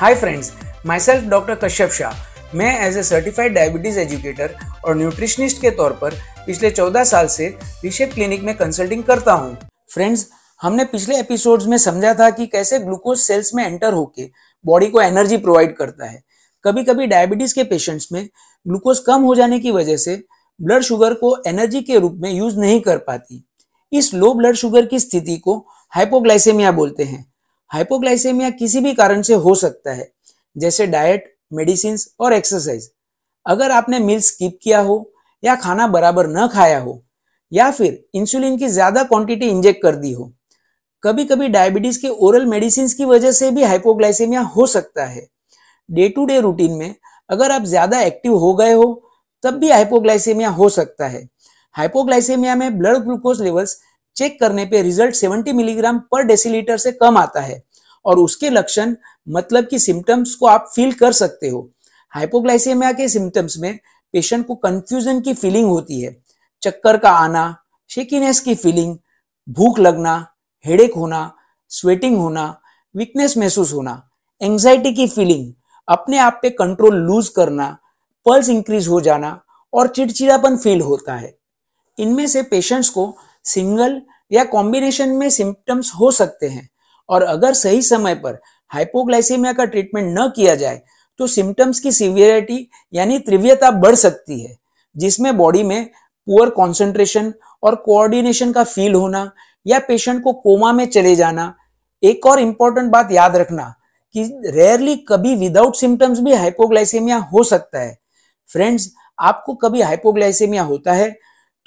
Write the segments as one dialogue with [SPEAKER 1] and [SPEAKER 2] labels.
[SPEAKER 1] Hi friends my self doctor Kashyap Shah मैं as a certified diabetes educator और nutritionist के तौर पर पिछले 14 साल से रिशेप क्लिनिक में कंसल्टिंग करता हूँ। फ्रेंड्स हमने पिछले एपिसोड्स में समझा था कि कैसे ग्लूकोज सेल्स में एंटर होके बॉडी को एनर्जी प्रोवाइड करता है। कभी कभी डायबिटीज़ के पेशेंट्स में ग्लूकोज कम हो जाने की वजह से ब्लड शुगर को एनर्जी के रूप में यूज़ नहीं कर पाती। इस लो ब्लड शुगर की स्थिति को हाइपोग्लाइसेमिया बोलते हैं। हाइपोग्लाइसेमिया किसी भी कारण से हो सकता है, जैसे डाइट मेडिसिन और एक्सरसाइज अगर आपने मील स्किप किया हो या खाना बराबर न खाया हो, या फिर इंसुलिन की ज़्यादा क्वांटिटी इंजेक्ट कर दी हो कभी कभी डायबिटीज़ के ओरल मेडिसिन की वजह से भी हाइपोग्लाइसेमिया हो सकता है। डे टू डे रूटीन में अगर आप ज़्यादा एक्टिव हो गए हो, तब भी हाइपोग्लाइसेमिया हो सकता है। हाइपोग्लाइसेमिया में ब्लड ग्लूकोज लेवल्स चेक करने पे रिज़ल्ट 70 मिलीग्राम पर डेसीलीटर से कम आता है। और उसके लक्षण मतलब कि सिम्टम्स को आप फील कर सकते हो। हाइपोग्लाइसेमिया के सिम्टम्स में पेशेंट को कंफ्यूजन की फीलिंग होती है। चक्कर का आना शेकीनेस की फीलिंग, भूख लगना हेडेक होना स्वेटिंग होना वीकनेस महसूस होना एंजाइटी की फीलिंग, अपने आप पे कंट्रोल लूज करना पल्स इंक्रीज हो जाना और चिड़चिड़ापन फील होता है। इनमें से पेशेंट्स को सिंगल या कॉम्बिनेशन में सिम्टम्स हो सकते हैं। और अगर सही समय पर हाइपोग्लाइसेमिया का ट्रीटमेंट न किया जाए तो सिम्टम्स की सिवियरिटी यानी तीव्रता बढ़ सकती है, जिसमें बॉडी में पुअर कॉन्सेंट्रेशन और कोऑर्डिनेशन का फील होना या पेशेंट को कोमा में चले जाना। एक और इंपॉर्टेंट बात याद रखना कि रेयरली कभी विदाउट सिम्टम्स भी हाइपोग्लाइसेमिया हो सकता है। फ्रेंड्स, आपको कभी हाइपोग्लाइसेमिया होता है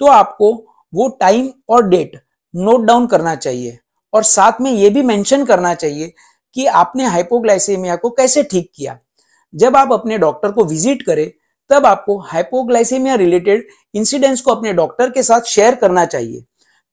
[SPEAKER 1] तो आपको वो टाइम और डेट नोट डाउन करना चाहिए। और साथ में ये भी मेंशन करना चाहिए कि आपने हाइपोग्लाइसेमिया को कैसे ठीक किया। जब आप अपने डॉक्टर को विज़िट करें, तब आपको हाइपोग्लाइसेमिया रिलेटेड इंसिडेंट्स को अपने डॉक्टर के साथ शेयर करना चाहिए,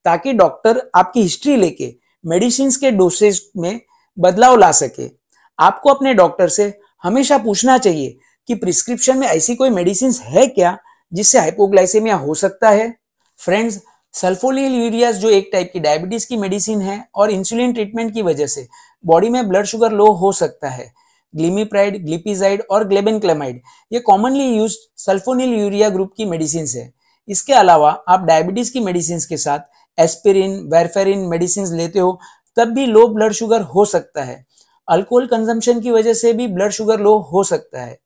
[SPEAKER 1] ताकि डॉक्टर आपकी हिस्ट्री लेके मेडिसिन के डोसेज में बदलाव ला सके। आपको अपने डॉक्टर से हमेशा पूछना चाहिए कि प्रिस्क्रिप्शन में ऐसी कोई मेडिसिन है क्या जिससे हाइपोग्लाइसेमिया हो सकता है? फ्रेंड्स सल्फोनिल यूरियाज जो एक टाइप की डायबिटीज़ की मेडिसिन है और इंसुलिन ट्रीटमेंट की वजह से बॉडी में ब्लड शुगर लो हो सकता है। ग्लिमीप्राइड ग्लिपिजाइड और ग्लेबेनक्लेमाइड ये commonly use sulphonyl urea group की मेडिसिन है। इसके अलावा आप डायबिटीज़ की मेडिसिन के साथ एस्पिरिन वेरफेरिन मेडिसिन लेते हो, तब भी लो ब्लड शुगर हो सकता है। अल्कोहल कंजम्पशन की वजह से भी ब्लड शुगर लो हो सकता है।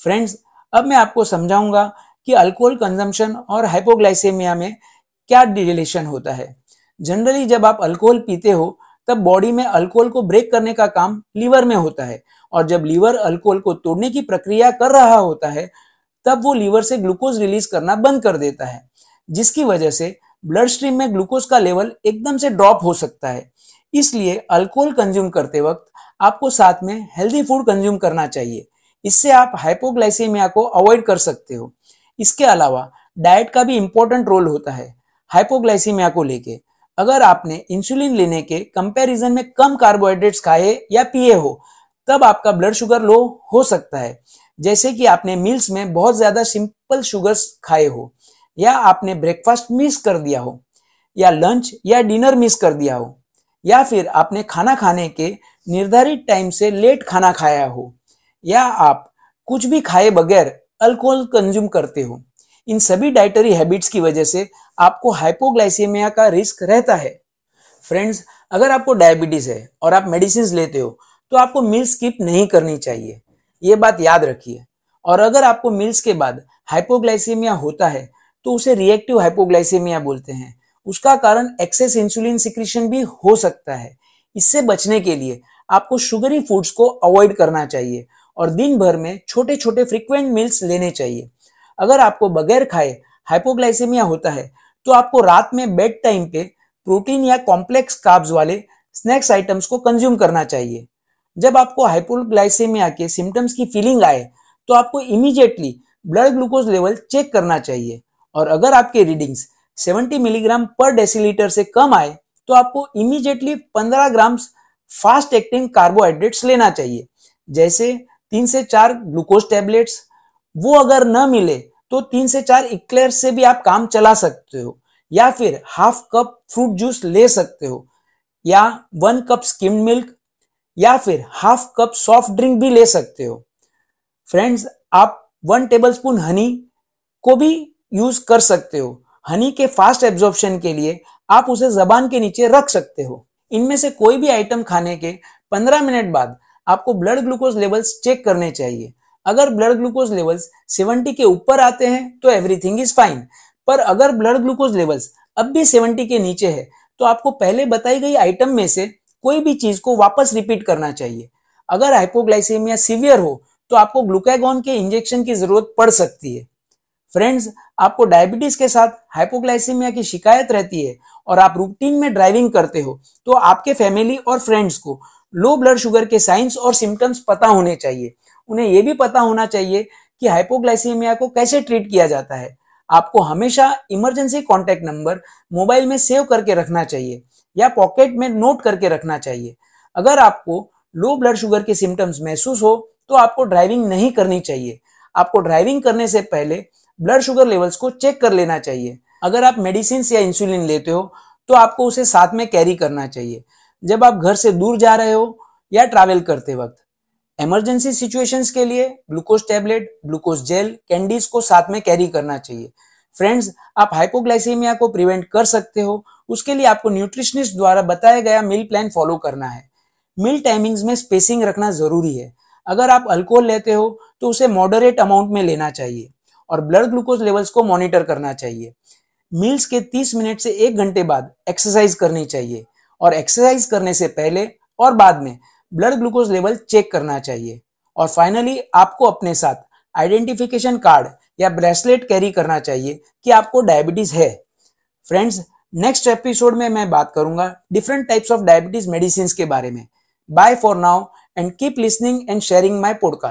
[SPEAKER 1] फ्रेंड्स अब मैं आपको समझाऊँगा कि अल्कोहल कंजम्पशन और हाइपोग्लाइसेमिया में क्या रिलेशन होता है? जनरली जब आप अल्कोहल पीते हो, तब बॉडी में अल्कोहल को ब्रेक करने का काम लीवर में होता है। और जब लीवर अल्कोहल को तोड़ने की प्रक्रिया कर रहा होता है, तब वो लीवर से ग्लूकोज रिलीज़ करना बंद कर देता है, जिसकी वजह से ब्लड स्ट्रीम में ग्लूकोज का लेवल एकदम से ड्रॉप हो सकता है। इसलिए अल्कोहल कंज्यूम करते वक्त आपको साथ में हेल्दी फ़ूड कंज्यूम करना चाहिए। इससे आप हाइपोग्लाइसेमिया को अवॉइड कर सकते हो। इसके अलावा डाइट का भी इंपॉर्टेंट रोल होता है। हाइपोग्लाइसीमिया को लेके, अगर आपने इंसुलिन लेने के कंपैरिजन में कम कार्बोहाइड्रेट्स खाए या पिए हो, तब आपका ब्लड शुगर लो हो सकता है। जैसे कि आपने मील्स में बहुत ज़्यादा सिंपल शुगर्स खाए हो, या आपने ब्रेकफास्ट मिस कर दिया हो, या लंच या डिनर मिस कर दिया हो, या फिर आपने खाना खाने के निर्धारित टाइम से लेट खाना खाया हो, या आप कुछ भी खाए बगैर अल्कोहल कंज्यूम करते हो इन सभी डाइटरी हैबिट्स की वजह से आपको हाइपोग्लाइसीमिया का रिस्क रहता है। फ्रेंड्स अगर आपको डायबिटीज़ है और आप मेडिसिन लेते हो तो आपको मील स्किप नहीं करनी चाहिए। ये बात याद रखिए। और अगर आपको मील्स के बाद हाइपोग्लाइसीमिया होता है तो उसे रिएक्टिव हाइपोग्लाइसीमिया बोलते हैं। उसका कारण एक्सेस इंसुलिन सिक्रीशन भी हो सकता है। इससे बचने के लिए आपको शुगरी फूड्स को अवॉइड करना चाहिए और दिन भर में छोटे छोटे फ्रिक्वेंट मील्स लेने चाहिए। अगर आपको बगैर खाए हाइपोग्लाइसेमिया होता है तो आपको रात में बेड टाइम पे प्रोटीन या कॉम्प्लेक्स काब्स वाले स्नैक्स आइटम्स को कंज्यूम करना चाहिए। जब आपको हाइपोग्लाइसेमिया के सिम्टम्स की फीलिंग आए तो आपको immediately blood glucose level check करना चाहिए। और अगर आपके रीडिंग्स 70 मिलीग्राम पर डेसीलीटर से कम आए तो आपको immediately 15 gram fast acting carbohydrates लेना चाहिए। जैसे तीन से चार ग्लूकोज टेबलेट्स वो अगर न मिले तो तीन से चार इक्लेयर से भी आप काम चला सकते हो, या फिर हाफ़ कप फ्रूट जूस ले सकते हो, या वन कप स्किम्ड मिल्क, या फिर हाफ़ कप सॉफ्ट ड्रिंक भी ले सकते हो। फ्रेंड्स, आप वन टेबल स्पून हनी को भी यूज़ कर सकते हो। हनी के फास्ट एब्जॉर्प्शन के लिए आप उसे जबान के नीचे रख सकते हो। इनमें से कोई भी आइटम खाने के 15 मिनट बाद आपको ब्लड ग्लूकोज लेवल्स चेक करने चाहिए। अगर ब्लड ग्लूकोज लेवल्स 70 के ऊपर आते हैं तो एवरीथिंग इज़ फाइन पर अगर ब्लड ग्लूकोज लेवल्स अब भी 70 के नीचे है तो आपको पहले बताई गई आइटम में से कोई भी चीज़ को वापस रिपीट करना चाहिए। अगर हाइपोग्लाइसेमिया सीवियर हो तो आपको ग्लूकागॉन के इंजेक्शन की ज़रूरत पड़ सकती है। फ्रेंड्स आपको डायबिटीज़ के साथ हाइपोग्लाइसेमिया की शिकायत रहती है और आप रूटीन में ड्राइविंग करते हो तो आपके फैमिली और फ्रेंड्स को लो ब्लड शुगर के साइंस और सिम्टम्स पता होने चाहिए। उन्हें यह भी पता होना चाहिए कि हाइपोग्लाइसीमिया को कैसे ट्रीट किया जाता है। आपको हमेशा इमरजेंसी कॉन्टेक्ट नंबर मोबाइल में सेव करके रखना चाहिए या पॉकेट में नोट करके रखना चाहिए। अगर आपको लो ब्लड शुगर के सिम्टम्स महसूस हो तो आपको ड्राइविंग नहीं करनी चाहिए। आपको ड्राइविंग करने से पहले ब्लड शुगर लेवल्स को चेक कर लेना चाहिए। अगर आप मेडिसिन या इंसुलिन लेते हो तो आपको उसे साथ में कैरी करना चाहिए। जब आप घर से दूर जा रहे हो या ट्रैवल करते वक्त इमरजेंसी सिचुएशंस के लिए glucose tablet glucose gel candies को साथ में कैरी करना चाहिए। फ्रेंड्स आप हाइपोग्लाइसीमिया को प्रिवेंट कर सकते हो। उसके लिए आपको न्यूट्रिशनिस्ट द्वारा बताया गया मील प्लान फॉलो करना है। मील टाइमिंग्स में स्पेसिंग रखना ज़रूरी है। अगर आप अल्कोहल लेते हो तो उसे मॉडरेट अमाउंट में लेना चाहिए और ब्लड ग्लूकोज लेवल्स को मॉनिटर करना चाहिए। मील्स के 30 मिनट से एक घंटे बाद एक्सरसाइज करनी चाहिए और एक्सरसाइज करने से पहले और बाद में ब्लड ग्लूकोज लेवल चेक करना चाहिए। और फाइनली आपको अपने साथ आइडेंटिफिकेशन कार्ड या ब्रेसलेट कैरी करना चाहिए कि आपको डायबिटीज़ है। फ्रेंड्स, नेक्स्ट एपिसोड में मैं बात करूँगा different types of diabetes medicine के बारे में। Bye for now and keep listening and sharing my podcast